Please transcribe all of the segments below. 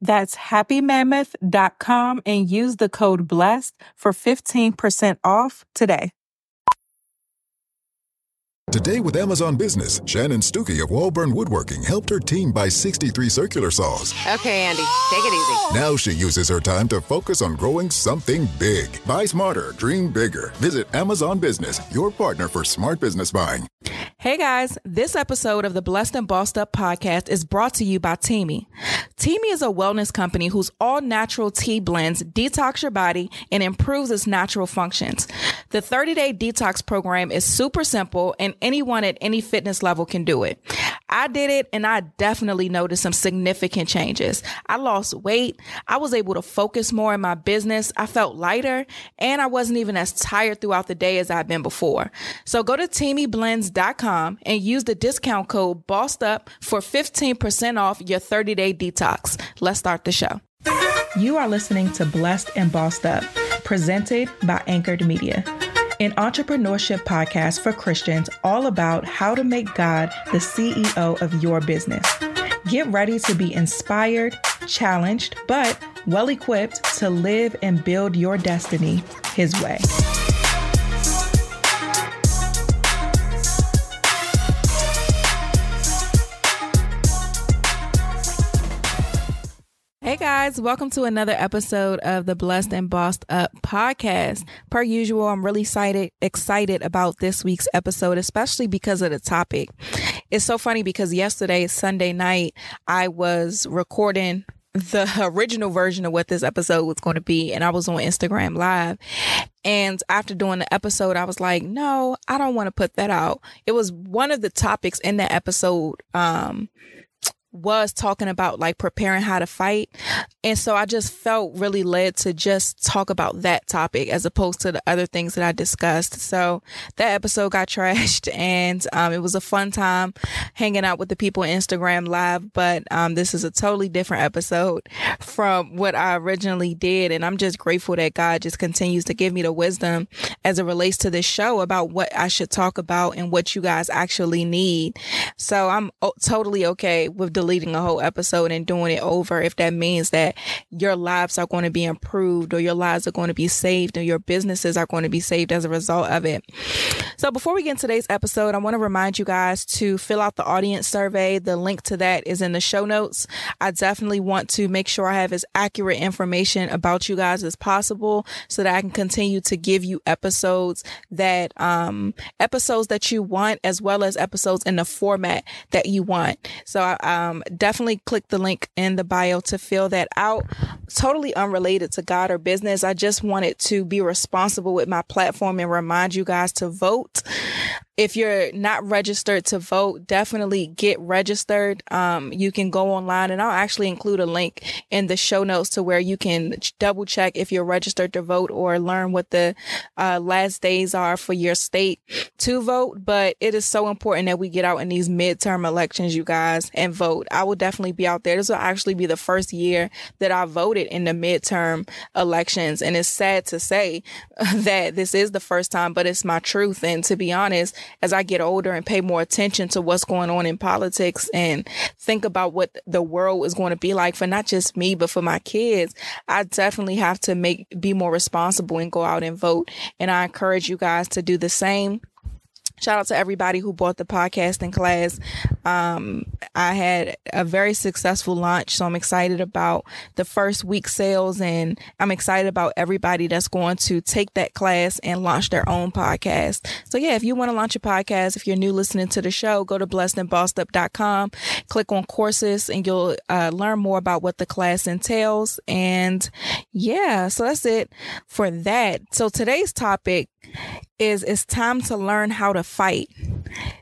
That's happymammoth.com and use the code BLESSED for 15% off today. Today with Amazon Business, Shannon Stuckey of Walburn Woodworking helped her team buy 63 circular saws. Okay, Andy, take it easy. Now she uses her time to focus on growing something big. Buy smarter, dream bigger. Visit Amazon Business, your partner for smart business buying. Hey guys, this episode of the Blessed and Bossed Up podcast is brought to you by Teami. Teami is a wellness company whose all natural tea blends detox your body and improves its natural functions. The 30 day detox program is super simple and anyone at any fitness level can do it. I did it and I definitely noticed some significant changes. I lost weight. I was able to focus more in my business. I felt lighter and I wasn't even as tired throughout the day as I've been before. So go to teamiblends.com and use the discount code bossed up for 15% off your 30 day detox. Let's start the show. You are listening to Blessed and Bossed Up, presented by Anchored Media an entrepreneurship podcast for Christians all about how to make God the CEO of your business. Get ready to be inspired, challenged, but well equipped to live and build your destiny His way. Hey guys, welcome to another episode of the Blessed and Bossed Up podcast. Per usual, I'm really excited excited about this week's episode, especially because of the topic. It's so funny because yesterday, Sunday night, I was recording the original version of what this episode was going to be and I was on Instagram live and after doing the episode I was like no I don't want to put that out it was one of the topics in that episode um was talking about like preparing how to fight. And so I just felt really led to just talk about that topic as opposed to the other things that I discussed. So that episode got trashed and um, it was a fun time hanging out with the people on Instagram live. But um, this is a totally different episode from what I originally did. And I'm just grateful that God just continues to give me the wisdom as it relates to this show about what I should talk about and what you guys actually need. So I'm totally okay with deleting a whole episode and doing it over if that means that your lives are going to be improved or your lives are going to be saved or your businesses are going to be saved as a result of it. So before we get into today's episode, I want to remind you guys to fill out the audience survey. The link to that is in the show notes. I definitely want to make sure I have as accurate information about you guys as possible so that I can continue to give you episodes that um episodes that you want as well as episodes in the format that you want. So um um, definitely click the link in the bio to fill that out. Totally unrelated to God or business. I just wanted to be responsible with my platform and remind you guys to vote if you're not registered to vote, definitely get registered. Um, you can go online and I'll actually include a link in the show notes to where you can double check if you're registered to vote or learn what the uh, last days are for your state to vote. But it is so important that we get out in these midterm elections, you guys, and vote. I will definitely be out there. This will actually be the first year that I voted voted in the midterm elections. And it's sad to say that this is the first time, but it's my truth. And to be honest, as I get older and pay more attention to what's going on in politics and think about what the world is going to be like for not just me, but for my kids, I definitely have to make, be more responsible and go out and vote. And I encourage you guys to do the same. Shout out to everybody who bought the podcasting class. Um, I had a very successful launch, so I'm excited about the first week sales, and I'm excited about everybody that's going to take that class and launch their own podcast. So yeah, if you want to launch a podcast, if you're new listening to the show, go to blessedandbossedup.com, click on courses, and you'll uh, learn more about what the class entails. And yeah, so that's it for that. So today's topic is it's time to learn how to fight.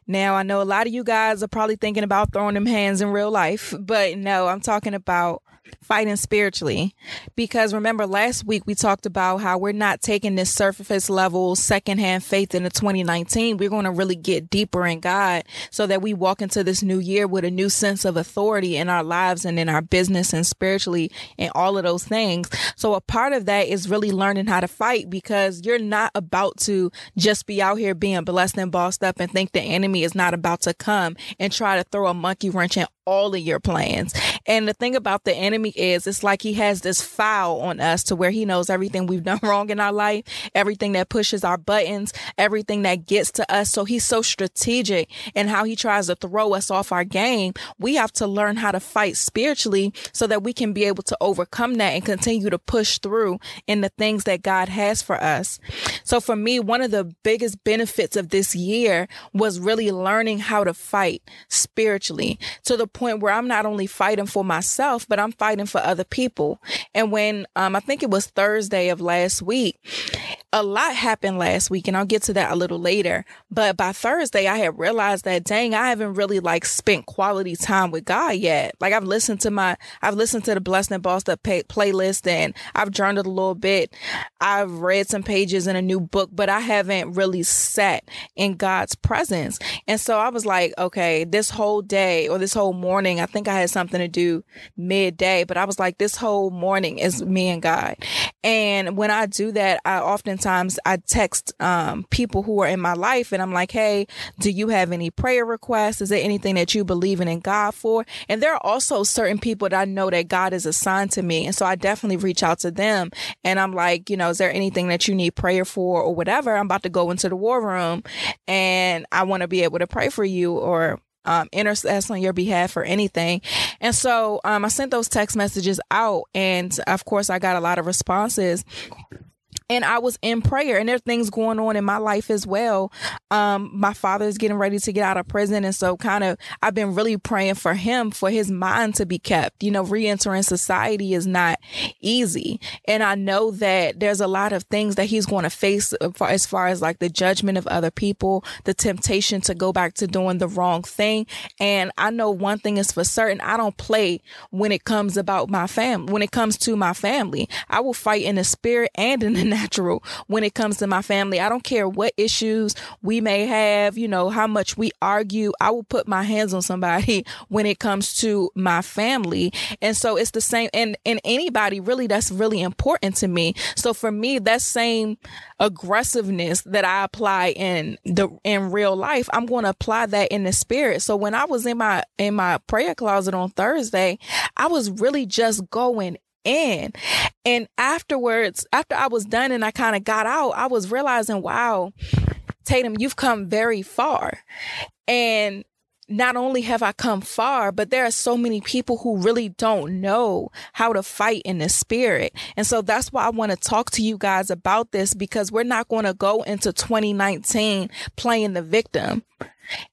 Now, I know a lot of you guys are probably thinking about throwing them hands in real life, but no, I'm talking about fighting spiritually. Because remember last week we talked about how we're not taking this surface level secondhand faith into 2019. We're going to really get deeper in God so that we walk into this new year with a new sense of authority in our lives and in our business and spiritually and all of those things. So a part of that is really learning how to fight because you're not about to just be out here being blessed and bossed up and think the enemy is not about to come and try to throw a monkey wrench in all of your plans. And the thing about the enemy is it's like he has this file on us to where he knows everything we've done wrong in our life, everything that pushes our buttons, everything that gets to us. So he's so strategic in how he tries to throw us off our game. We have to learn how to fight spiritually so that we can be able to overcome that and continue to push through in the things that God has for us. So for me, one of the biggest benefits of this year was really learning how to fight spiritually to the point where I'm not only fighting for myself, but I'm fighting for other people. And when um, I think it was Thursday of last week, a lot happened last week, and I'll get to that a little later. But by Thursday, I had realized that dang, I haven't really like spent quality time with God yet. Like I've listened to my, I've listened to the Blessed and Bossed Up pay- playlist, and I've journaled a little bit. I've read some pages in a new book, but I haven't really sat in God's presence. And so I was like, okay, this whole day or this whole morning, I think I had something to do midday, but I was like, this whole morning is me and God. And when I do that, I oftentimes I text um, people who are in my life and I'm like, hey, do you have any prayer requests? Is there anything that you believe in God for? And there are also certain people that I know that God is assigned to me. And so I definitely reach out to them and I'm like, you know, is there anything that you need prayer for or whatever? I'm about to go into the war room and I want to be able to pray for you or um, intercess on your behalf or anything. And so um, I sent those text messages out, and of course, I got a lot of responses and I was in prayer and there are things going on in my life as well. Um, my father is getting ready to get out of prison. And so kind of, I've been really praying for him, for his mind to be kept. You know, reentering society is not easy. And I know that there's a lot of things that he's going to face as far as like the judgment of other people, the temptation to go back to doing the wrong thing. And I know one thing is for certain. I don't play when it comes about my family, when it comes to my family. I will fight in the spirit and in the when it comes to my family. I don't care what issues we may have, you know, how much we argue. I will put my hands on somebody when it comes to my family. And so it's the same and and anybody really that's really important to me. So for me, that same aggressiveness that I apply in the in real life, I'm going to apply that in the spirit. So when I was in my in my prayer closet on Thursday, I was really just going in. And afterwards, after I was done and I kind of got out, I was realizing, wow, Tatum, you've come very far. And not only have I come far, but there are so many people who really don't know how to fight in the spirit. And so that's why I want to talk to you guys about this because we're not going to go into 2019 playing the victim.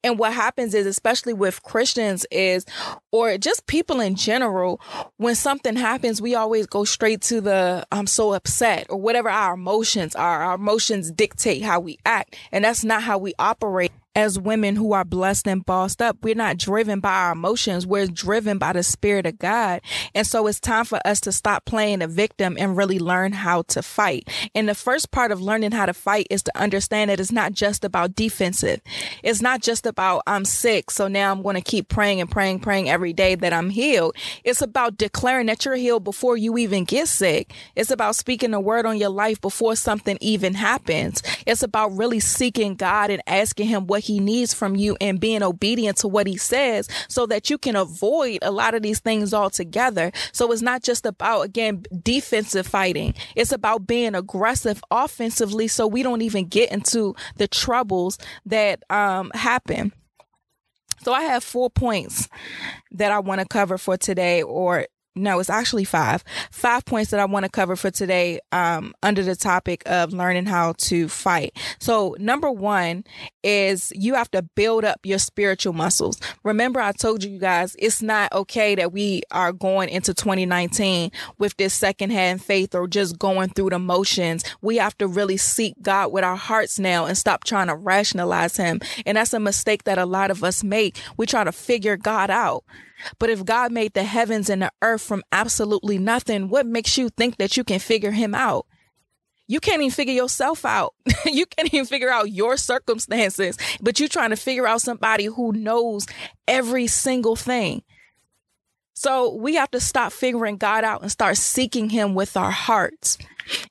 And what happens is, especially with Christians, is, or just people in general, when something happens, we always go straight to the, I'm so upset, or whatever our emotions are. Our emotions dictate how we act. And that's not how we operate as women who are blessed and bossed up, we're not driven by our emotions. We're driven by the spirit of God. And so it's time for us to stop playing a victim and really learn how to fight. And the first part of learning how to fight is to understand that it's not just about defensive. It's not just about I'm sick. So now I'm going to keep praying and praying, praying every day that I'm healed. It's about declaring that you're healed before you even get sick. It's about speaking the word on your life before something even happens. It's about really seeking God and asking him what he needs from you and being obedient to what he says so that you can avoid a lot of these things altogether. So it's not just about, again, defensive fighting. It's about being aggressive offensively so we don't even get into the troubles that um, happen. So I have four points that I want to cover for today or no, it's actually five. Five points that I want to cover for today um, under the topic of learning how to fight. So, number one is you have to build up your spiritual muscles. Remember, I told you guys it's not okay that we are going into 2019 with this secondhand faith or just going through the motions. We have to really seek God with our hearts now and stop trying to rationalize Him. And that's a mistake that a lot of us make. We try to figure God out. But if God made the heavens and the earth from absolutely nothing, what makes you think that you can figure him out? You can't even figure yourself out. you can't even figure out your circumstances, but you're trying to figure out somebody who knows every single thing. So we have to stop figuring God out and start seeking him with our hearts.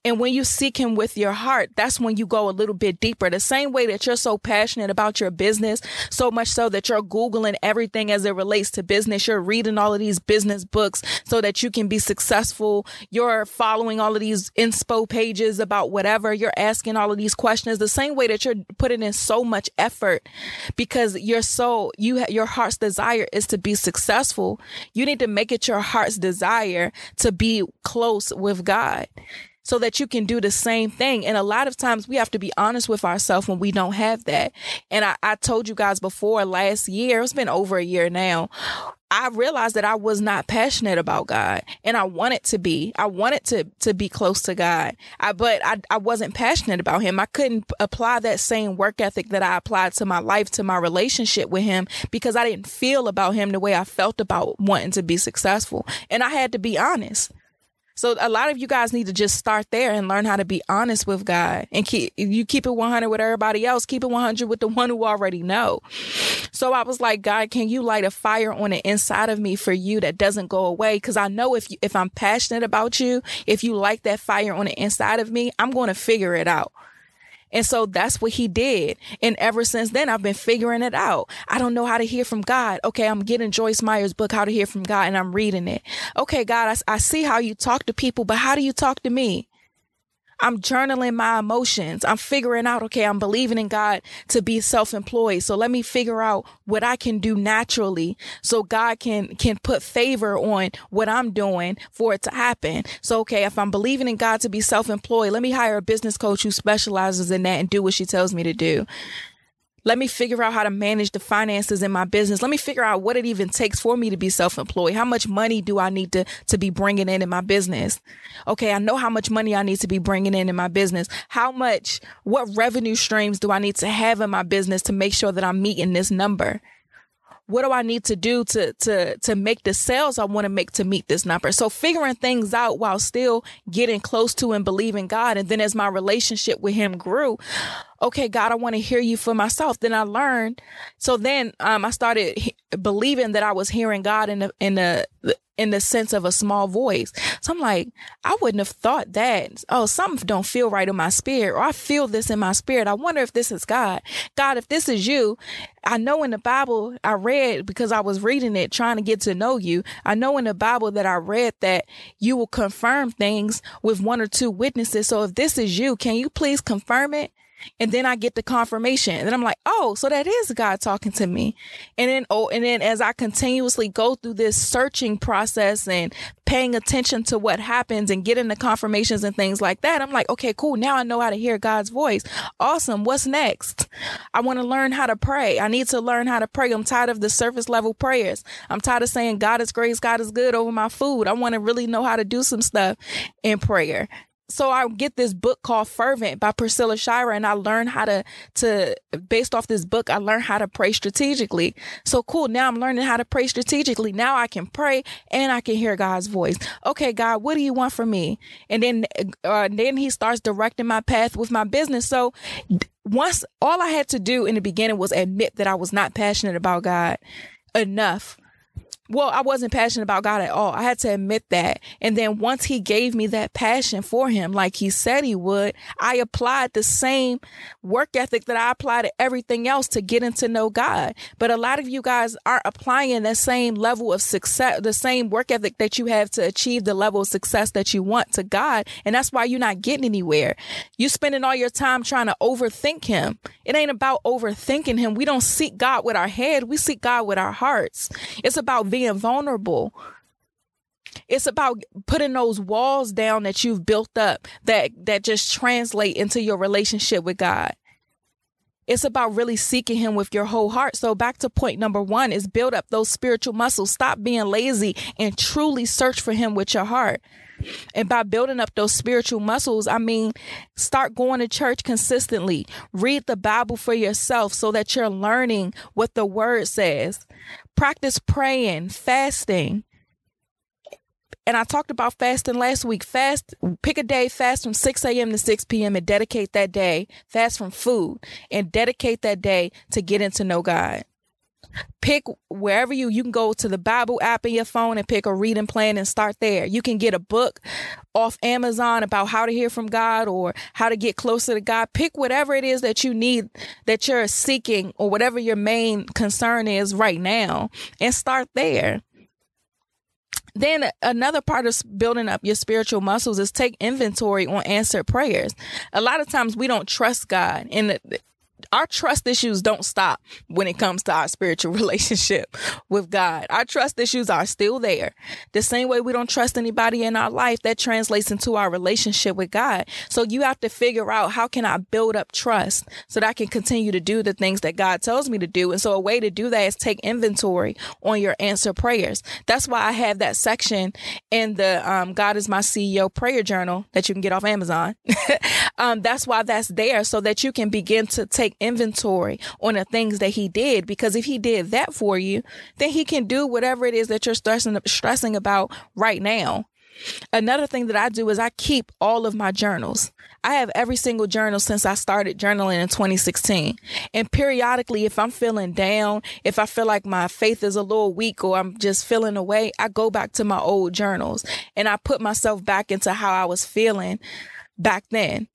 And when you seek him with your heart, that's when you go a little bit deeper. The same way that you're so passionate about your business, so much so that you're Googling everything as it relates to business. You're reading all of these business books so that you can be successful. You're following all of these inspo pages about whatever. You're asking all of these questions the same way that you're putting in so much effort because you're so, you, your heart's desire is to be successful. You need to make it your heart's desire to be close with God so that you can do the same thing. And a lot of times we have to be honest with ourselves when we don't have that. And I, I told you guys before last year, it's been over a year now. I realized that I was not passionate about God and I wanted to be. I wanted to to be close to God. I but I, I wasn't passionate about him. I couldn't apply that same work ethic that I applied to my life, to my relationship with him because I didn't feel about him the way I felt about wanting to be successful. And I had to be honest. So a lot of you guys need to just start there and learn how to be honest with God and keep you keep it 100 with everybody else, keep it 100 with the one who already know. So I was like, God, can you light a fire on the inside of me for you that doesn't go away? Cause I know if you, if I'm passionate about you, if you like that fire on the inside of me, I'm going to figure it out. And so that's what he did. And ever since then, I've been figuring it out. I don't know how to hear from God. Okay, I'm getting Joyce Meyer's book, How to Hear from God, and I'm reading it. Okay, God, I, I see how you talk to people, but how do you talk to me? I'm journaling my emotions. I'm figuring out, okay, I'm believing in God to be self-employed. So let me figure out what I can do naturally so God can, can put favor on what I'm doing for it to happen. So, okay, if I'm believing in God to be self-employed, let me hire a business coach who specializes in that and do what she tells me to do. Let me figure out how to manage the finances in my business. Let me figure out what it even takes for me to be self-employed. How much money do I need to, to be bringing in in my business? Okay. I know how much money I need to be bringing in in my business. How much, what revenue streams do I need to have in my business to make sure that I'm meeting this number? What do I need to do to to to make the sales I want to make to meet this number? So figuring things out while still getting close to and believing God. And then as my relationship with him grew, okay, God, I want to hear you for myself. Then I learned. So then um, I started believing that I was hearing God in the in the in the sense of a small voice. So I'm like, I wouldn't have thought that. Oh, something don't feel right in my spirit, or I feel this in my spirit. I wonder if this is God. God, if this is you, I know in the Bible I read because I was reading it, trying to get to know you. I know in the Bible that I read that you will confirm things with one or two witnesses. So if this is you, can you please confirm it? And then I get the confirmation. And then I'm like, oh, so that is God talking to me. And then, oh, and then as I continuously go through this searching process and paying attention to what happens and getting the confirmations and things like that, I'm like, okay, cool. Now I know how to hear God's voice. Awesome. What's next? I want to learn how to pray. I need to learn how to pray. I'm tired of the surface level prayers. I'm tired of saying God is grace, God is good over my food. I want to really know how to do some stuff in prayer. So I get this book called Fervent by Priscilla Shirer and I learn how to to based off this book I learned how to pray strategically. So cool, now I'm learning how to pray strategically. Now I can pray and I can hear God's voice. Okay, God, what do you want from me? And then uh, then he starts directing my path with my business. So once all I had to do in the beginning was admit that I was not passionate about God enough well, I wasn't passionate about God at all. I had to admit that. And then once he gave me that passion for him, like he said he would, I applied the same work ethic that I apply to everything else to getting to know God. But a lot of you guys aren't applying that same level of success, the same work ethic that you have to achieve the level of success that you want to God. And that's why you're not getting anywhere. You're spending all your time trying to overthink him. It ain't about overthinking him. We don't seek God with our head. We seek God with our hearts. It's about being vulnerable. It's about putting those walls down that you've built up that that just translate into your relationship with God. It's about really seeking him with your whole heart. So back to point number 1 is build up those spiritual muscles. Stop being lazy and truly search for him with your heart. And by building up those spiritual muscles, I mean, start going to church consistently. Read the Bible for yourself so that you're learning what the word says. Practice praying, fasting. And I talked about fasting last week. Fast, pick a day, fast from 6 a.m. to 6 p.m. and dedicate that day, fast from food and dedicate that day to getting to know God pick wherever you you can go to the bible app in your phone and pick a reading plan and start there. You can get a book off amazon about how to hear from god or how to get closer to god. Pick whatever it is that you need that you're seeking or whatever your main concern is right now and start there. Then another part of building up your spiritual muscles is take inventory on answered prayers. A lot of times we don't trust God and our trust issues don't stop when it comes to our spiritual relationship with God. Our trust issues are still there. The same way we don't trust anybody in our life, that translates into our relationship with God. So you have to figure out how can I build up trust so that I can continue to do the things that God tells me to do. And so a way to do that is take inventory on your answer prayers. That's why I have that section in the um, God is my CEO prayer journal that you can get off Amazon. um, that's why that's there so that you can begin to take take inventory on the things that he did because if he did that for you, then he can do whatever it is that you're stressing stressing about right now. Another thing that I do is I keep all of my journals. I have every single journal since I started journaling in 2016. And periodically, if I'm feeling down, if I feel like my faith is a little weak or I'm just feeling away, I go back to my old journals and I put myself back into how I was feeling back then.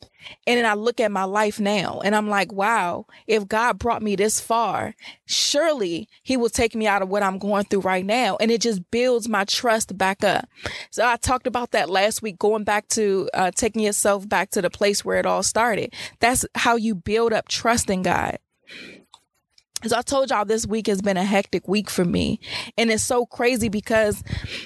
And then I look at my life now and I'm like, wow, if God brought me this far, surely he will take me out of what I'm going through right now. And it just builds my trust back up. So I talked about that last week, going back to uh, taking yourself back to the place where it all started. That's how you build up trust in God. So I told y'all this week has been a hectic week for me. And it's so crazy because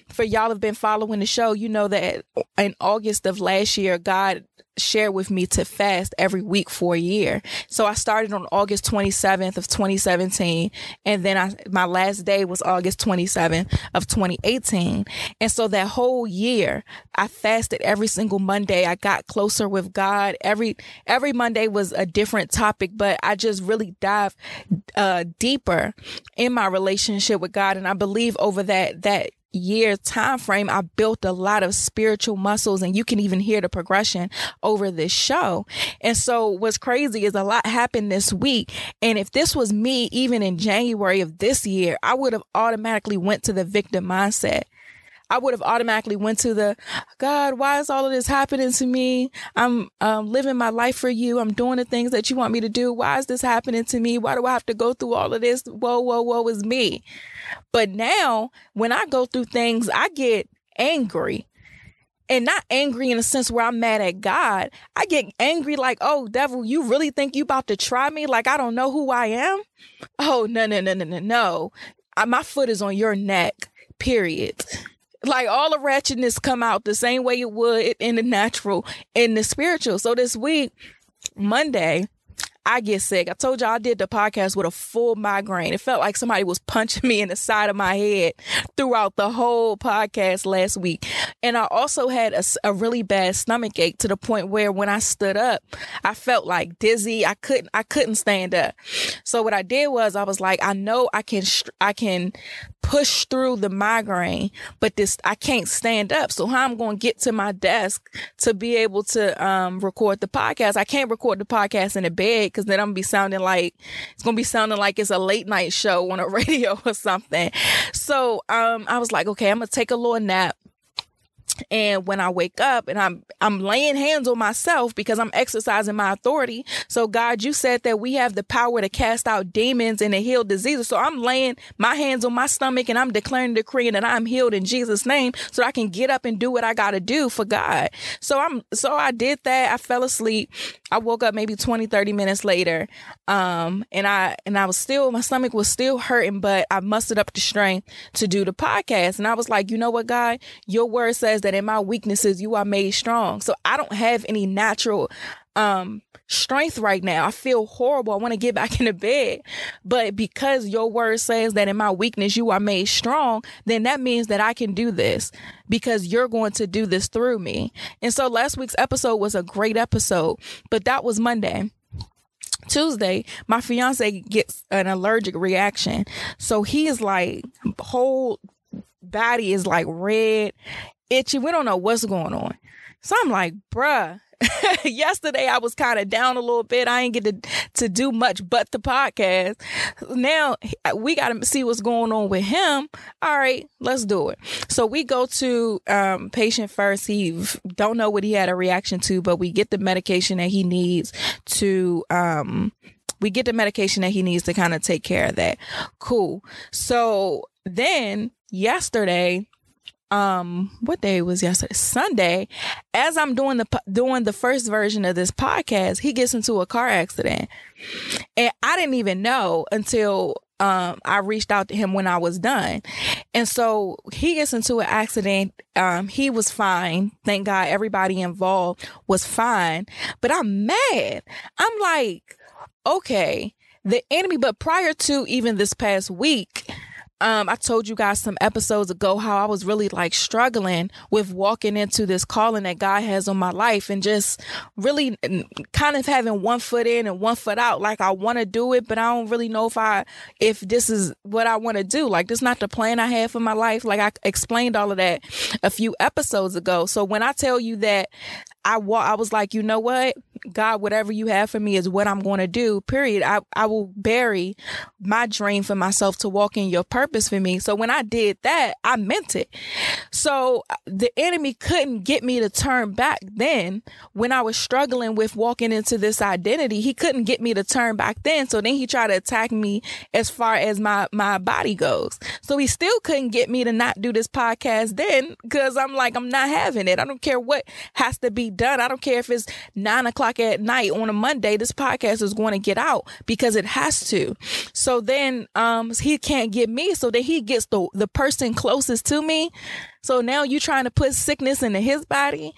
for y'all have been following the show, you know that in August of last year, God shared with me to fast every week for a year. So I started on August 27th of 2017 and then I my last day was August 27th of 2018. And so that whole year I fasted every single Monday. I got closer with God. Every every Monday was a different topic, but I just really dive uh deeper in my relationship with God and I believe over that that year time frame i built a lot of spiritual muscles and you can even hear the progression over this show. And so what's crazy is a lot happened this week. And if this was me even in january of this year i would have automatically went to the victim mindset I would have automatically went to the God, why is all of this happening to me? I'm um, living my life for you. I'm doing the things that you want me to do. Why is this happening to me? Why do I have to go through all of this? Whoa, whoa, whoa is me. But now when I go through things, I get angry and not angry in a sense where I'm mad at God. I get angry like, oh, devil, you really think you about to try me? Like I don't know who I am? Oh, no, no, no, no, no, no. My foot is on your neck, period like all the ratchetness come out the same way it would in the natural in the spiritual. So this week, Monday, I get sick. I told y'all I did the podcast with a full migraine. It felt like somebody was punching me in the side of my head throughout the whole podcast last week. And I also had a, a really bad stomach ache to the point where when I stood up, I felt like dizzy. I couldn't, I couldn't stand up. So what I did was I was like, I know I can, I can push through the migraine, but this, I can't stand up. So how I'm going to get to my desk to be able to, um, record the podcast. I can't record the podcast in a bed because then I'm gonna be sounding like, it's to be sounding like it's a late night show on a radio or something. So, um, I was like, okay, I'm to take a little nap and when I wake up and I'm I'm laying hands on myself because I'm exercising my authority. So God, you said that we have the power to cast out demons and to heal diseases. So I'm laying my hands on my stomach and I'm declaring decreeing that I'm healed in Jesus name so I can get up and do what I got to do for God. So I'm so I did that. I fell asleep. I woke up maybe 20 30 minutes later. Um and I and I was still my stomach was still hurting, but I mustered up the strength to do the podcast. And I was like, "You know what, God? Your word says that in my weaknesses you are made strong. So I don't have any natural um strength right now. I feel horrible. I want to get back in the bed. But because your word says that in my weakness you are made strong, then that means that I can do this because you're going to do this through me. And so last week's episode was a great episode, but that was Monday. Tuesday, my fiance gets an allergic reaction. So he is like whole body is like red itchy. We don't know what's going on. So I'm like, bruh. Yesterday I was kind of down a little bit. I ain't get to to do much but the podcast. Now we got to see what's going on with him. All right, let's do it. So we go to um, Patient First. He don't know what he had a reaction to, but we get the medication that he needs to um, we get the medication that he needs to kind of take care of that. Cool. So then yesterday um what day was yesterday sunday as i'm doing the doing the first version of this podcast he gets into a car accident and i didn't even know until um, I reached out to him when I was done. And so he gets into an accident. Um, he was fine. Thank God everybody involved was fine. But I'm mad. I'm like, okay, the enemy, but prior to even this past week, um, I told you guys some episodes ago how I was really like struggling with walking into this calling that God has on my life and just really kind of having one foot in and one foot out. Like I want to do it, but I don't really know if I, if this is what I want to do. Like this not the plan I have for my life. Like I explained all of that a few episodes ago. So when I tell you that I wa- I was like, you know what? God, whatever you have for me is what I'm going to do. Period. I, I will bury my dream for myself to walk in your purpose for me. So when I did that, I meant it. So uh, the enemy couldn't get me to turn back then when I was struggling with walking into this identity. He couldn't get me to turn back then. So then he tried to attack me as far as my, my body goes. So he still couldn't get me to not do this podcast then because I'm like, I'm not having it. I don't care what has to be done. I don't care if it's nine o'clock at night on a Monday. This podcast is going to get out because it has to. So then, um, he can't get me. So then he gets the, the person closest to me. So now you're trying to put sickness into his body.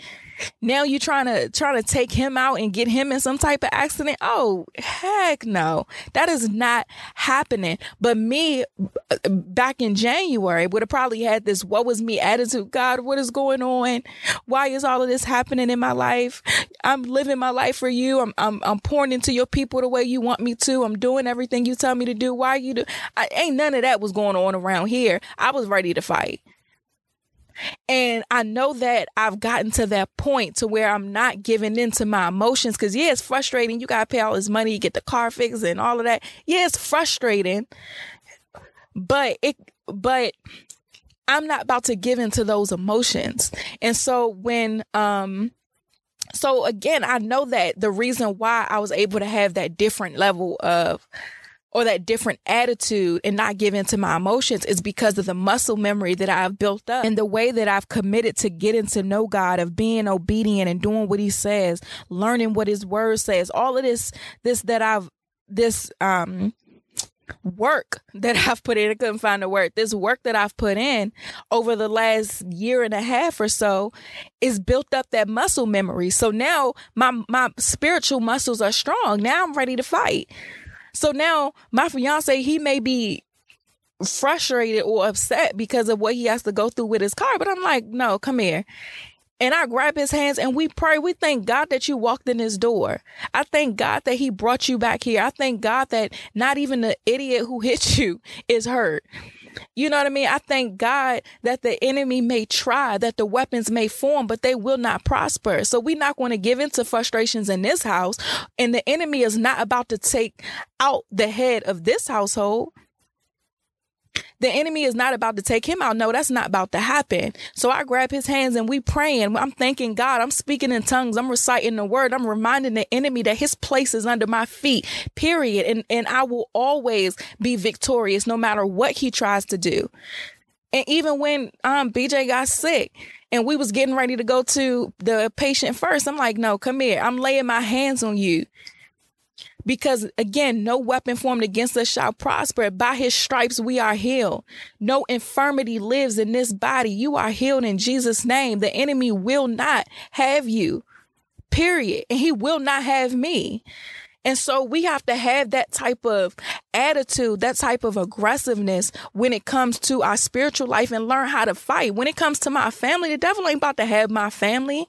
Now you trying to trying to take him out and get him in some type of accident? Oh, heck no. That is not happening. But me back in January would have probably had this what was me attitude. God, what is going on? Why is all of this happening in my life? I'm living my life for you. I'm I'm I'm pouring into your people the way you want me to. I'm doing everything you tell me to do. Why you do? I ain't none of that was going on around here. I was ready to fight. And I know that I've gotten to that point to where I'm not giving in to my emotions. Cause yeah, it's frustrating. You gotta pay all this money, get the car fixed and all of that. Yeah, it's frustrating. But it but I'm not about to give into those emotions. And so when um so again, I know that the reason why I was able to have that different level of or that different attitude and not give in to my emotions is because of the muscle memory that I've built up and the way that I've committed to getting to know God, of being obedient and doing what he says, learning what his word says, all of this, this that I've, this, um, work that I've put in. I couldn't find the word. This work that I've put in over the last year and a half or so is built up that muscle memory. So now my my spiritual muscles are strong. Now I'm ready to fight. So now my fiance, he may be frustrated or upset because of what he has to go through with his car. But I'm like, no, come here. And I grab his hands and we pray. We thank God that you walked in his door. I thank God that he brought you back here. I thank God that not even the idiot who hit you is hurt. You know what I mean? I thank God that the enemy may try, that the weapons may form, but they will not prosper. So we're not going to give in to frustrations in this house. And the enemy is not about to take out the head of this household. The enemy is not about to take him out. No, that's not about to happen. So I grab his hands and we praying. I'm thanking God. I'm speaking in tongues. I'm reciting the word. I'm reminding the enemy that his place is under my feet, period. And, and I will always be victorious no matter what he tries to do. And even when um, BJ got sick, and we was getting ready to go to the Patient First. I'm like, no, come here. I'm laying my hands on you. Because again, no weapon formed against us shall prosper. By his stripes we are healed. No infirmity lives in this body. You are healed in Jesus' name. The enemy will not have you, period. And he will not have me. And so we have to have that type of attitude, that type of aggressiveness when it comes to our spiritual life and learn how to fight. When it comes to my family, the devil ain't about to have my family.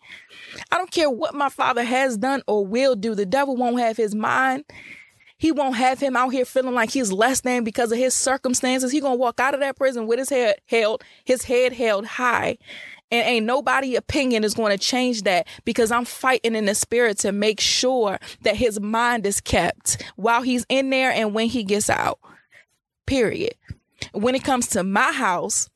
I don't care what my father has done or will do. The devil won't have his mind. He won't have him out here feeling like he's less than because of his circumstances. He gonna walk out of that prison with his head held, his head held high. And ain't nobody opinion is going to change that because I'm fighting in the spirit to make sure that his mind is kept while he's in there and when he gets out. Period. When it comes to my house,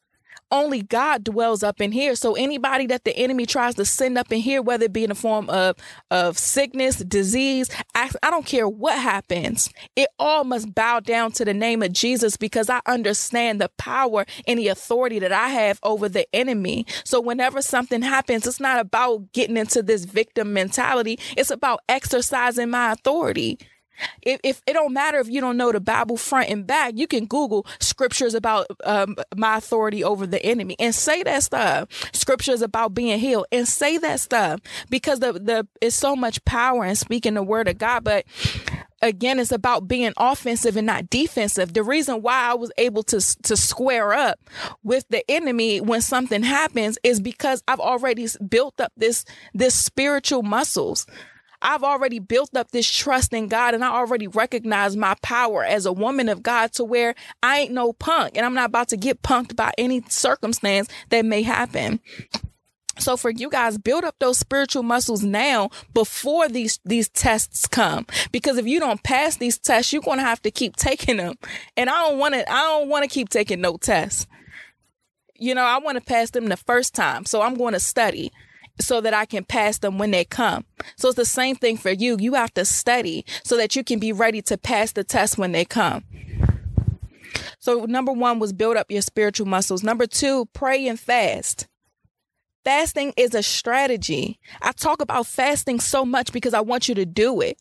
only God dwells up in here. So anybody that the enemy tries to send up in here, whether it be in the form of, of sickness, disease, I, I don't care what happens. It all must bow down to the name of Jesus because I understand the power and the authority that I have over the enemy. So whenever something happens, it's not about getting into this victim mentality. It's about exercising my authority. If, if it don't matter if you don't know the Bible front and back, you can Google scriptures about um, my authority over the enemy and say that stuff. Scriptures about being healed and say that stuff because the the it's so much power in speaking the word of God. But again, it's about being offensive and not defensive. The reason why I was able to to square up with the enemy when something happens is because I've already built up this this spiritual muscles. I've already built up this trust in God and I already recognize my power as a woman of God to where I ain't no punk and I'm not about to get punked by any circumstance that may happen. So for you guys, build up those spiritual muscles now before these these tests come. Because if you don't pass these tests, you're gonna have to keep taking them. And I don't want to. I don't want to keep taking no tests. You know, I want to pass them the first time, so I'm going to study so that I can pass them when they come. So it's the same thing for you. You have to study so that you can be ready to pass the test when they come. So number one was build up your spiritual muscles. Number two, pray and fast. Fasting is a strategy. I talk about fasting so much because I want you to do it.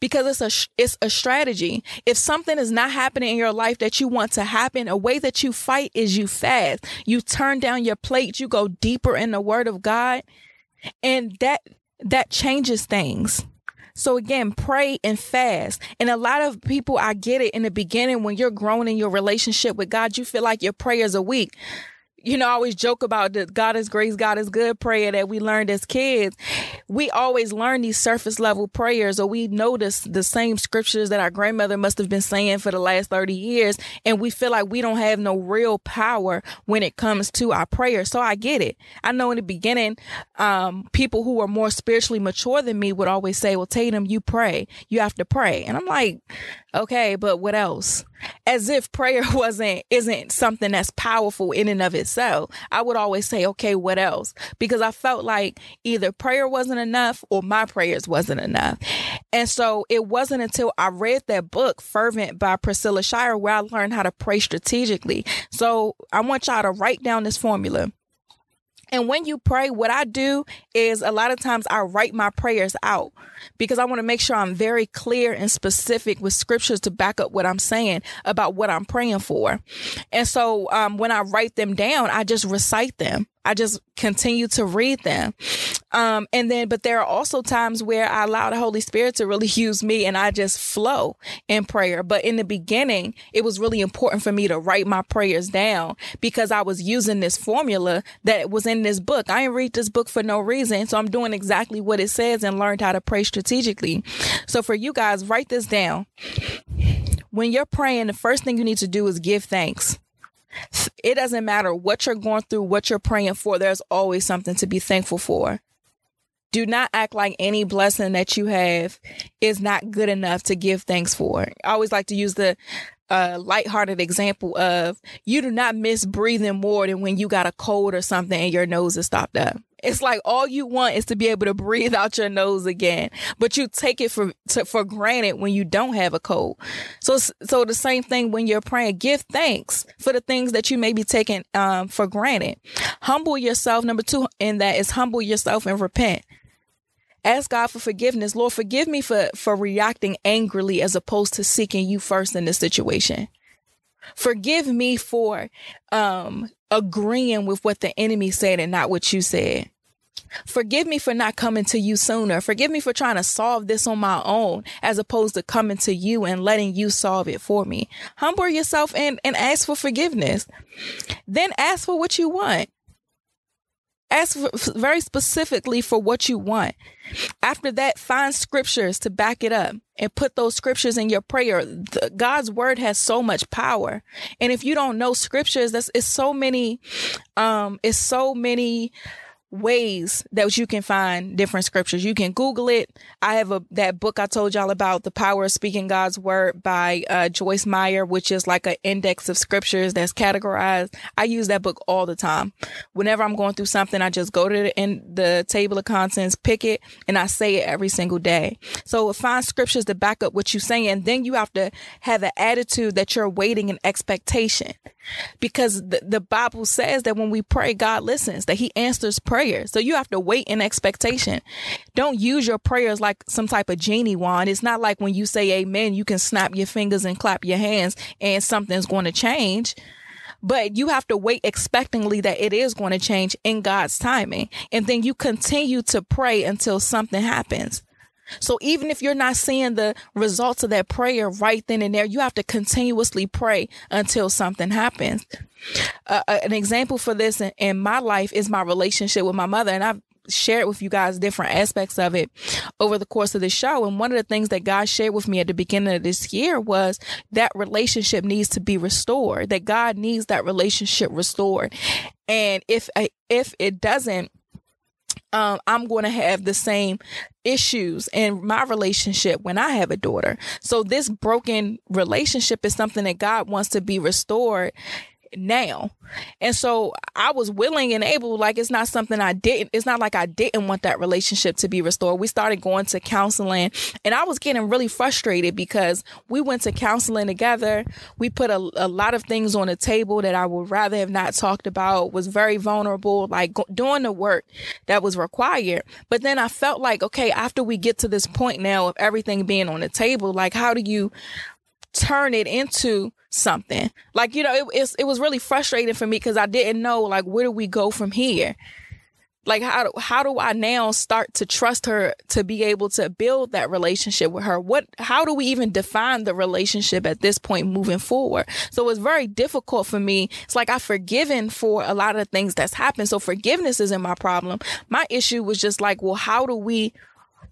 Because it's a it's a strategy. If something is not happening in your life that you want to happen, a way that you fight is you fast. You turn down your plate, you go deeper in the word of God, and that that changes things. So again, pray and fast. And a lot of people, I get it in the beginning when you're growing in your relationship with God, you feel like your prayers are weak you know, I always joke about the God is grace, God is good prayer that we learned as kids. We always learn these surface level prayers, or we notice the same scriptures that our grandmother must have been saying for the last 30 years. And we feel like we don't have no real power when it comes to our prayers. So I get it. I know in the beginning, um, people who are more spiritually mature than me would always say, well, Tatum, you pray. You have to pray. And I'm like, Okay, but what else? As if prayer wasn't isn't something that's powerful in and of itself. I would always say, okay, what else? Because I felt like either prayer wasn't enough or my prayers wasn't enough. And so it wasn't until I read that book, Fervent by Priscilla Shirer, where I learned how to pray strategically. So I want y'all to write down this formula. And when you pray, what I do is a lot of times I write my prayers out because I want to make sure I'm very clear and specific with scriptures to back up what I'm saying about what I'm praying for. And so um, when I write them down, I just recite them. I just continue to read them. Um, and then, but there are also times where I allow the Holy Spirit to really use me and I just flow in prayer. But in the beginning, it was really important for me to write my prayers down because I was using this formula that was in this book. I didn't read this book for no reason. So I'm doing exactly what it says and learned how to pray strategically. So for you guys, write this down. When you're praying, the first thing you need to do is give thanks. It doesn't matter what you're going through, what you're praying for, there's always something to be thankful for. Do not act like any blessing that you have is not good enough to give thanks for. I always like to use the uh, lighthearted example of you do not miss breathing more than when you got a cold or something and your nose is stopped up. It's like all you want is to be able to breathe out your nose again, but you take it for to, for granted when you don't have a cold. So so the same thing when you're praying, give thanks for the things that you may be taking um, for granted. Humble yourself. Number two in that is humble yourself and repent. Ask God for forgiveness. Lord, forgive me for for reacting angrily as opposed to seeking you first in this situation. Forgive me for um, agreeing with what the enemy said and not what you said. Forgive me for not coming to you sooner. Forgive me for trying to solve this on my own as opposed to coming to you and letting you solve it for me. Humble yourself and, and ask for forgiveness. Then ask for what you want. Ask for, very specifically for what you want. After that, find scriptures to back it up and put those scriptures in your prayer. The, God's word has so much power. And if you don't know scriptures, that's it's so many, um, it's so many ways that you can find different scriptures. You can Google it. I have a that book I told y'all about, The Power of Speaking God's Word by uh, Joyce Meyer, which is like an index of scriptures that's categorized. I use that book all the time. Whenever I'm going through something, I just go to the, in the table of contents, pick it, and I say it every single day. So find scriptures to back up what you're saying. Then you have to have an attitude that you're waiting in expectation because the, the Bible says that when we pray, God listens, that he answers prayer. So you have to wait in expectation. Don't use your prayers like some type of genie wand. It's not like when you say amen, you can snap your fingers and clap your hands and something's going to change but you have to wait expectantly that it is going to change in God's timing. And then you continue to pray until something happens. So even if you're not seeing the results of that prayer right then and there, you have to continuously pray until something happens. Uh, uh, an example for this in, in my life is my relationship with my mother. And I've shared with you guys different aspects of it over the course of the show. And one of the things that God shared with me at the beginning of this year was that relationship needs to be restored, that God needs that relationship restored. And if, if it doesn't, um, I'm going to have the same issues in my relationship when I have a daughter. So this broken relationship is something that God wants to be restored now. And so I was willing and able, like it's not something I didn't, it's not like I didn't want that relationship to be restored. We started going to counseling and I was getting really frustrated because we went to counseling together. We put a, a lot of things on the table that I would rather have not talked about, was very vulnerable, like go, doing the work that was required. But then I felt like, okay, after we get to this point now of everything being on the table, like how do you turn it into something. Like, you know, it, it, it was really frustrating for me because I didn't know, like, where do we go from here? Like, how how do I now start to trust her to be able to build that relationship with her? What, how do we even define the relationship at this point moving forward? So it's very difficult for me. It's like I've forgiven for a lot of things that's happened. So forgiveness isn't my problem. My issue was just like, well, how do we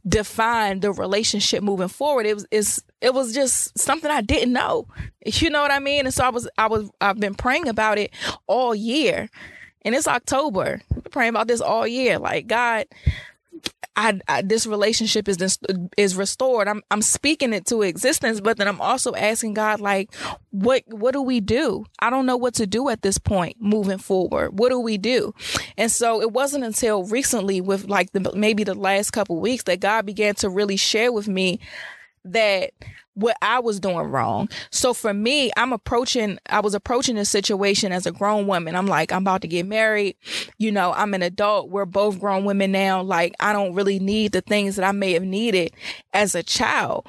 define the relationship moving forward. It was it's, it was just something I didn't know. You know what I mean? And so I was I was I've been praying about it all year. And it's October. Praying about this all year. Like God, I, I, this relationship is is restored. I'm I'm speaking it to existence, but then I'm also asking God like, what what do we do? I don't know what to do at this point moving forward. What do we do? And so it wasn't until recently, with like the maybe the last couple weeks, that God began to really share with me that what I was doing wrong. So for me, I'm approaching, I was approaching this situation as a grown woman. I'm like, I'm about to get married. You know, I'm an adult. We're both grown women now. Like, I don't really need the things that I may have needed as a child.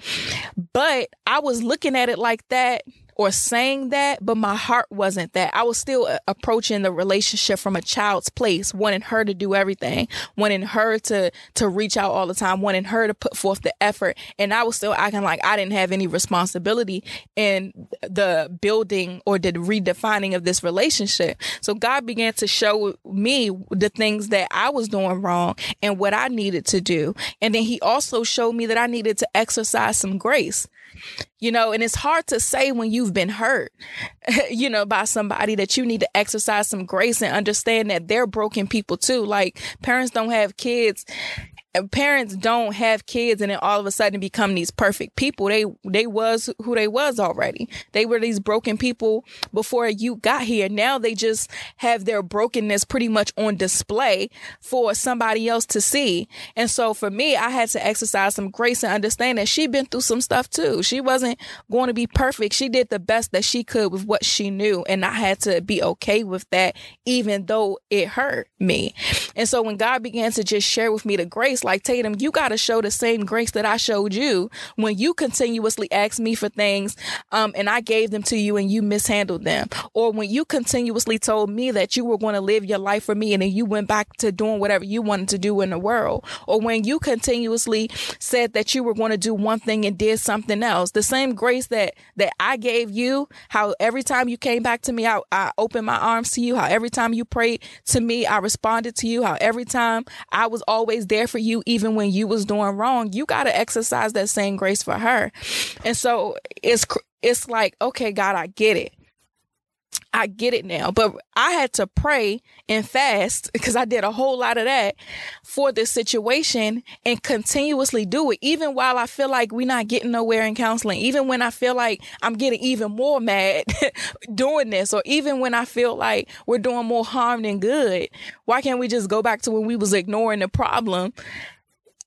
But I was looking at it like that or saying that, but my heart wasn't that. I was still uh, approaching the relationship from a child's place, wanting her to do everything, wanting her to to reach out all the time, wanting her to put forth the effort, and I was still acting like I didn't have any responsibility in the building or the redefining of this relationship. So God began to show me the things that I was doing wrong and what I needed to do. And then he also showed me that I needed to exercise some grace you know, and it's hard to say when you've been hurt, you know, by somebody that you need to exercise some grace and understand that they're broken people too. Like parents don't have kids parents don't have kids and then all of a sudden become these perfect people. They they was who they was already. They were these broken people before you got here. Now they just have their brokenness pretty much on display for somebody else to see. And so for me, I had to exercise some grace and understand that she'd been through some stuff too. She wasn't going to be perfect. She did the best that she could with what she knew. And I had to be okay with that, even though it hurt me. And so when God began to just share with me the grace, like Tatum, you got to show the same grace that I showed you when you continuously asked me for things um, and I gave them to you and you mishandled them. Or when you continuously told me that you were going to live your life for me and then you went back to doing whatever you wanted to do in the world. Or when you continuously said that you were going to do one thing and did something else. The same grace that, that I gave you, how every time you came back to me, I, I opened my arms to you, how every time you prayed to me, I responded to you, how every time I was always there for you, even when you was doing wrong, you got to exercise that same grace for her. And so it's, it's like, okay, God, I get it. I get it now. But I had to pray and fast because I did a whole lot of that for this situation and continuously do it, even while I feel like we're not getting nowhere in counseling, even when I feel like I'm getting even more mad doing this, or even when I feel like we're doing more harm than good. Why can't we just go back to when we was ignoring the problem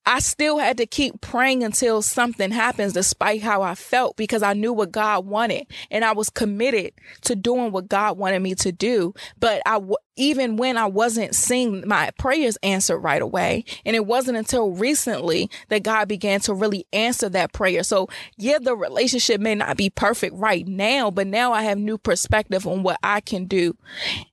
I still had to keep praying until something happens, despite how I felt, because I knew what God wanted and I was committed to doing what God wanted me to do. But I, even when I wasn't seeing my prayers answered right away, and it wasn't until recently that God began to really answer that prayer. So, yeah, the relationship may not be perfect right now, but now I have new perspective on what I can do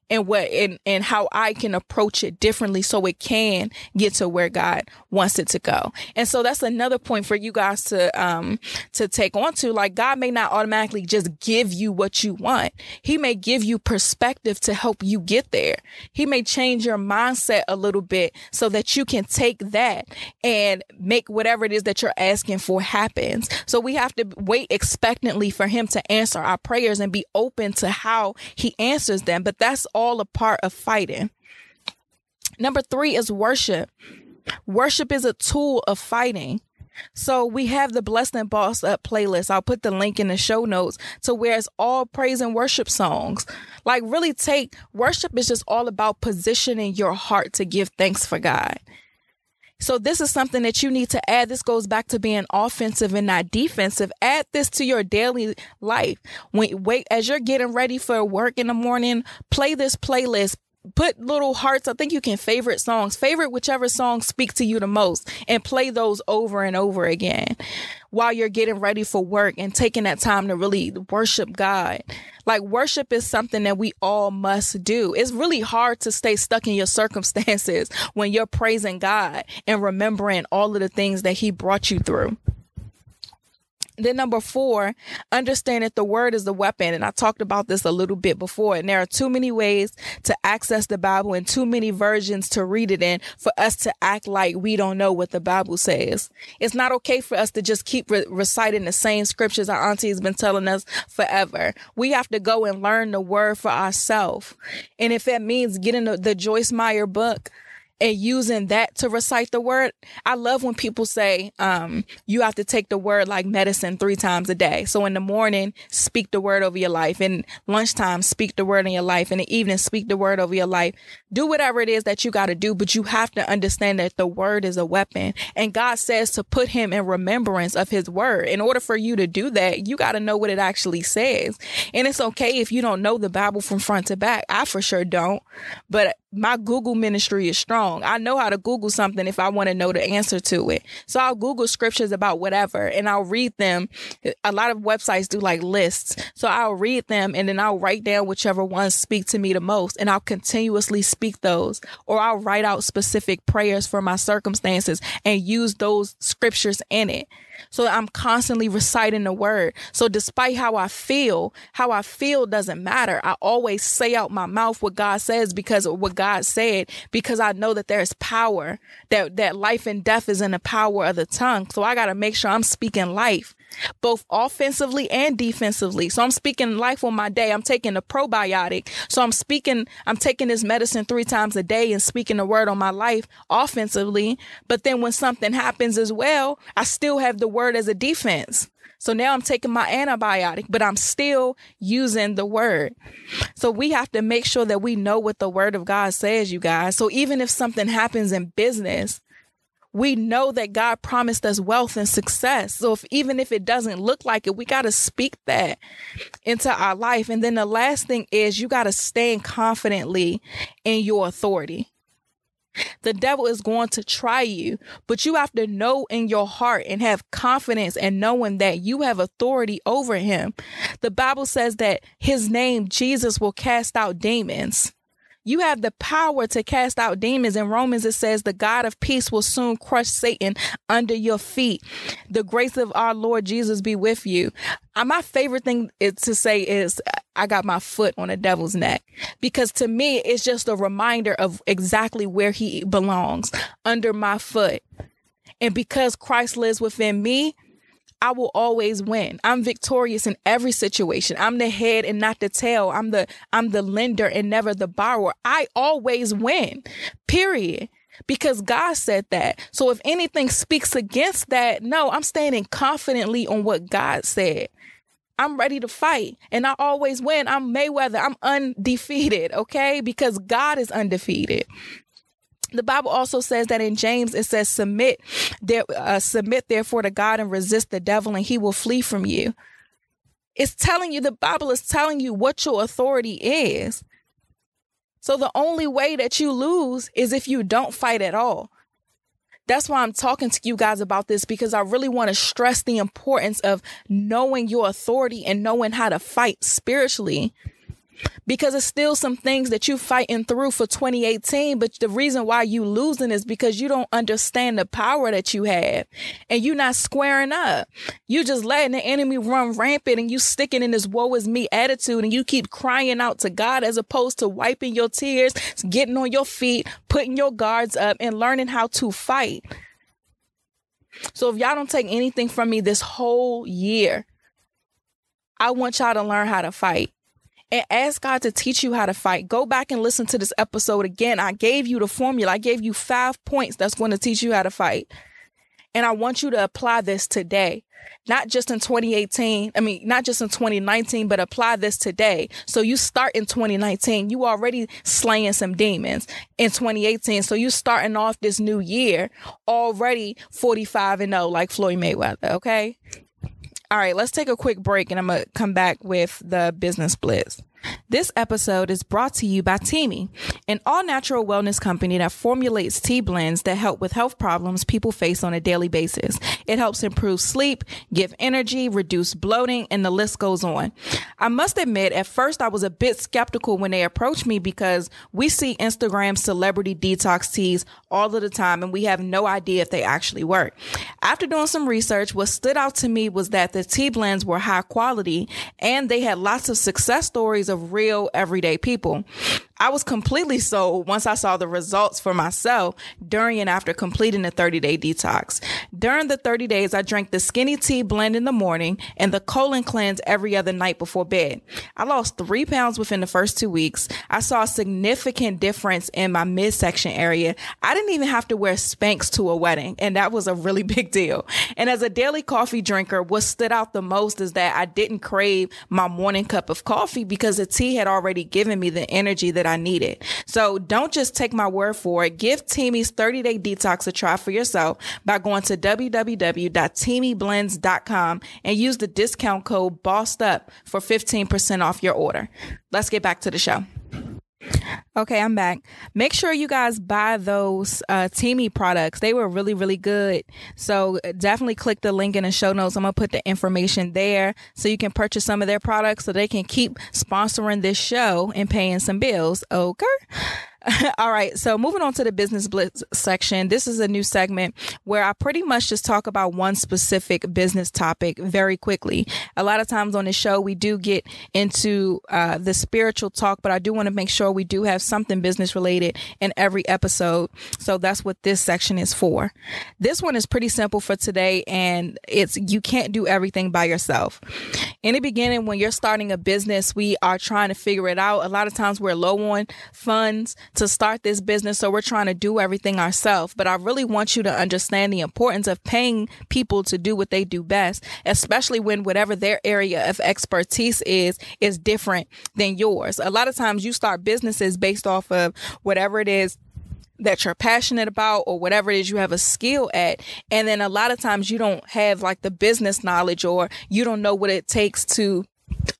and what and, and how I can approach it differently so it can get to where God wants it to go. And so that's another point for you guys to um to take on to like God may not automatically just give you what you want. He may give you perspective to help you get there. He may change your mindset a little bit so that you can take that and make whatever it is that you're asking for happens. So we have to wait expectantly for him to answer our prayers and be open to how he answers them. But that's all a part of fighting. Number three is worship. Worship is a tool of fighting. So we have the Blessed and Boss Up playlist. I'll put the link in the show notes to where it's all praise and worship songs. Like really take worship is just all about positioning your heart to give thanks for God. So this is something that you need to add. This goes back to being offensive and not defensive. Add this to your daily life. When wait as you're getting ready for work in the morning, play this playlist put little hearts. I think you can favorite songs, favorite whichever songs speak to you the most, and play those over and over again while you're getting ready for work and taking that time to really worship God. Like worship is something that we all must do. It's really hard to stay stuck in your circumstances when you're praising God and remembering all of the things that He brought you through. Then number four, understand that the word is the weapon. And I talked about this a little bit before. And there are too many ways to access the Bible and too many versions to read it in for us to act like we don't know what the Bible says. It's not okay for us to just keep re- reciting the same scriptures our auntie has been telling us forever. We have to go and learn the word for ourselves. And if that means getting the, the Joyce Meyer book, and using that to recite the word. I love when people say, um, you have to take the word like medicine three times a day. So in the morning, speak the word over your life. In lunchtime, speak the word in your life. In the evening, speak the word over your life. Do whatever it is that you got to do, but you have to understand that the word is a weapon. And God says to put him in remembrance of his word. In order for you to do that, you got to know what it actually says. And it's okay if you don't know the Bible from front to back. I for sure don't. But my Google ministry is strong. I know how to Google something if I want to know the answer to it. So I'll Google scriptures about whatever and I'll read them. A lot of websites do like lists. So I'll read them and then I'll write down whichever ones speak to me the most and I'll continuously speak those or I'll write out specific prayers for my circumstances and use those scriptures in it. So I'm constantly reciting the word. So despite how I feel, how I feel doesn't matter. I always say out my mouth what God says because of what God said, because I know that there's power, that, that life and death is in the power of the tongue. So I got to make sure I'm speaking life both offensively and defensively. So I'm speaking life on my day. I'm taking a probiotic. So I'm speaking, I'm taking this medicine three times a day and speaking the word on my life offensively. But then when something happens as well, I still have the word as a defense. So now I'm taking my antibiotic, but I'm still using the word. So we have to make sure that we know what the word of God says, you guys. So even if something happens in business, we know that God promised us wealth and success. So if even if it doesn't look like it, we got to speak that into our life. And then the last thing is you got to stand confidently in your authority. The devil is going to try you, but you have to know in your heart and have confidence and knowing that you have authority over him. The Bible says that his name, Jesus, will cast out demons. You have the power to cast out demons. In Romans, it says, The God of peace will soon crush Satan under your feet. The grace of our Lord Jesus be with you. Uh, my favorite thing to say is, I got my foot on the devil's neck because to me, it's just a reminder of exactly where he belongs under my foot. And because Christ lives within me, I will always win. I'm victorious in every situation. I'm the head and not the tail. I'm the I'm the lender and never the borrower. I always win. Period. Because God said that. So if anything speaks against that, no, I'm standing confidently on what God said. I'm ready to fight and I always win. I'm Mayweather. I'm undefeated, okay? Because God is undefeated the Bible also says that in James it says submit there uh, submit therefore to God and resist the devil and he will flee from you. It's telling you the Bible is telling you what your authority is. So the only way that you lose is if you don't fight at all. That's why I'm talking to you guys about this because I really want to stress the importance of knowing your authority and knowing how to fight spiritually because it's still some things that you fighting through for 2018 but the reason why you losing is because you don't understand the power that you have and you're not squaring up. You just letting the enemy run rampant and you sticking in this woe is me attitude and you keep crying out to god as opposed to wiping your tears getting on your feet putting your guards up and learning how to fight. So if y'all don't take anything from me this whole year I want y'all to learn how to fight and ask God to teach you how to fight. Go back and listen to this episode again. I gave you the formula. I gave you five points that's going to teach you how to fight. And I want you to apply this today, not just in 2018. I mean, not just in 2019, but apply this today. So you start in 2019. You already slaying some demons in 2018. So you starting off this new year already 45 and 0 like Floyd Mayweather. Okay. All right, let's take a quick break and I'm going to come back with the business blitz. This episode is brought to you by Teami, an all natural wellness company that formulates tea blends that help with health problems people face on a daily basis. It helps improve sleep, give energy, reduce bloating, and the list goes on. I must admit, at first I was a bit skeptical when they approached me because we see Instagram celebrity detox teas all of the time and we have no idea if they actually work. After doing some research, what stood out to me was that the tea blends were high quality and they had lots of success stories of real everyday people. I was completely sold once I saw the results for myself during and after completing the 30 day detox. During the 30 days, I drank the skinny tea blend in the morning and the colon cleanse every other night before bed. I lost three pounds within the first two weeks. I saw a significant difference in my midsection area. I didn't even have to wear Spanx to a wedding, and that was a really big deal. And as a daily coffee drinker, what stood out the most is that I didn't crave my morning cup of coffee because the tea had already given me the energy that I needed. So don't just take my word for it. Give Teami's 30 day detox a try for yourself by going to www.teamiblends.com and use the discount code BOSSED UP for 15% off your order. Let's get back to the show. Okay, I'm back. Make sure you guys buy those uh, Teami products. They were really, really good. So definitely click the link in the show notes. I'm gonna put the information there so you can purchase some of their products so they can keep sponsoring this show and paying some bills. Okay. All right. So moving on to the business blitz section. This is a new segment where I pretty much just talk about one specific business topic very quickly. A lot of times on the show, we do get into uh, the spiritual talk, but I do want to make sure we do have something business related in every episode. So that's what this section is for. This one is pretty simple for today and it's you can't do everything by yourself. In the beginning, when you're starting a business, we are trying to figure it out. A lot of times we're low on funds to start this business, so we're trying to do everything ourselves. But I really want you to understand the importance of paying people to do what they do best, especially when whatever their area of expertise is, is different than yours. A lot of times you start businesses based off of whatever it is that you're passionate about or whatever it is you have a skill at. And then a lot of times you don't have like the business knowledge or you don't know what it takes to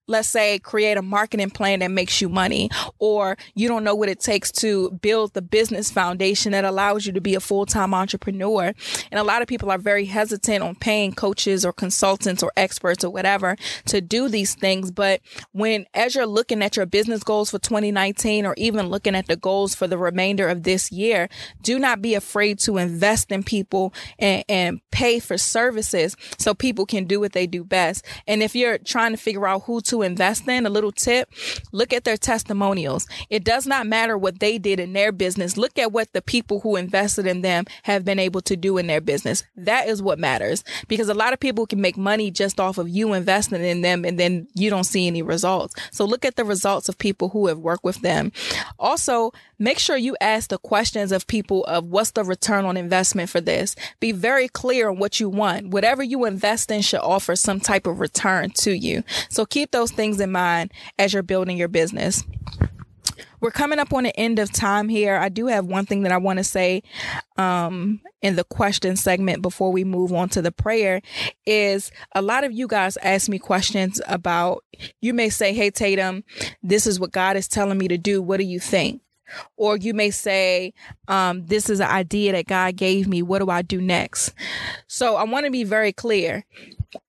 let's say create a marketing plan that makes you money or you don't know what it takes to build the business foundation that allows you to be a full-time entrepreneur. And a lot of people are very hesitant on paying coaches or consultants or experts or whatever to do these things. But when as you're looking at your business goals for 2019 or even looking at the goals for the remainder of this year do not be afraid to invest in people and, and pay for services so people can do what they do best. And if you're trying to figure out who to invest in, a little tip, look at their testimonials. It does not matter what they did in their business. Look at what the people who invested in them have been able to do in their business. That is what matters because a lot of people can make money just off of you investing in them and then you don't see any results. So look at the results of people who have worked with them. Also, make sure you ask the questions of people of what's the return on investment for this. Be very clear on what you want. Whatever you invest in should offer some type of return to you. So keep those things in mind as you're building your business we're coming up on the end of time here. I do have one thing that I want to say um, in the question segment before we move on to the prayer is a lot of you guys ask me questions about you may say, Hey Tatum, this is what God is telling me to do. What do you think? Or you may say, um, this is an idea that God gave me. What do I do next? So I want to be very clear.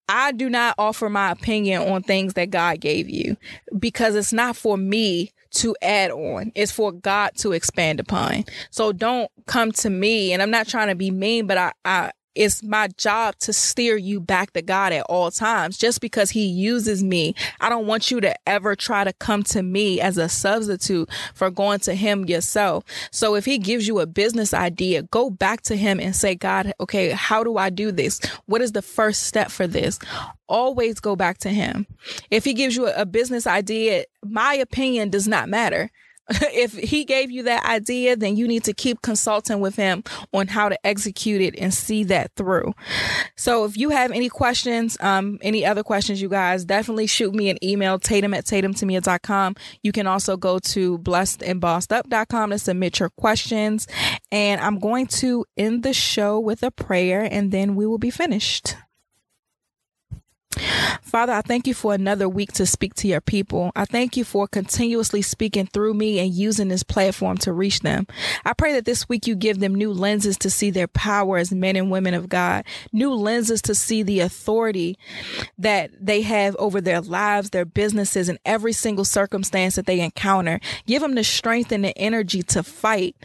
I do not offer my opinion on things that God gave you because it's not for me to add on. It's for God to expand upon. So don't come to me and I'm not trying to be mean, but I, I it's my job to steer you back to God at all times. Just because He uses me, I don't want you to ever try to come to me as a substitute for going to Him yourself. So if He gives you a business idea, go back to Him and say, God, okay, how do I do this? What is the first step for this? Always go back to Him. If He gives you a business idea, my opinion does not matter. if he gave you that idea, then you need to keep consulting with him on how to execute it and see that through. So if you have any questions, um, any other questions, you guys definitely shoot me an email, tatum at tatumtemia.com. You can also go to blessedandbossedup.com to submit your questions. And I'm going to end the show with a prayer and then we will be finished. Father, I thank you for another week to speak to your people. I thank you for continuously speaking through me and using this platform to reach them. I pray that this week you give them new lenses to see their power as men and women of God, new lenses to see the authority that they have over their lives, their businesses, and every single circumstance that they encounter. Give them the strength and the energy to fight.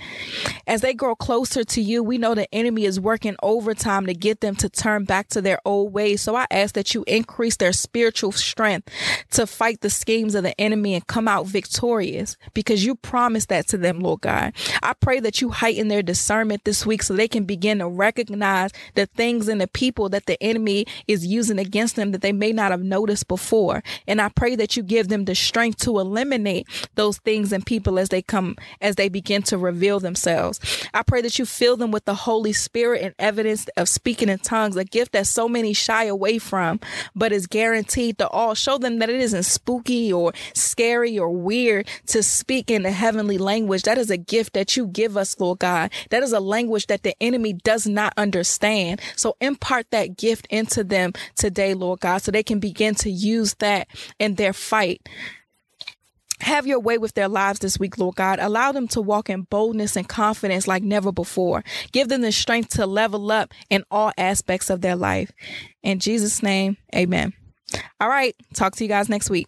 As they grow closer to you, we know the enemy is working overtime to get them to turn back to their old ways. So I ask that you increase increase their spiritual strength to fight the schemes of the enemy and come out victorious because you promised that to them, Lord God. I pray that you heighten their discernment this week so they can begin to recognize the things and the people that the enemy is using against them that they may not have noticed before. And I pray that you give them the strength to eliminate those things and people as they come, as they begin to reveal themselves. I pray that you fill them with the Holy Spirit and evidence of speaking in tongues, a gift that so many shy away from, but is guaranteed to all. Show them that it isn't spooky or scary or weird to speak in the heavenly language. That is a gift that you give us, Lord God. That is a language that the enemy does not understand. So impart that gift into them today, Lord God, so they can begin to use that in their fight have your way with their lives this week, Lord God. Allow them to walk in boldness and confidence like never before. Give them the strength to level up in all aspects of their life. In Jesus' name, amen. All right. Talk to you guys next week.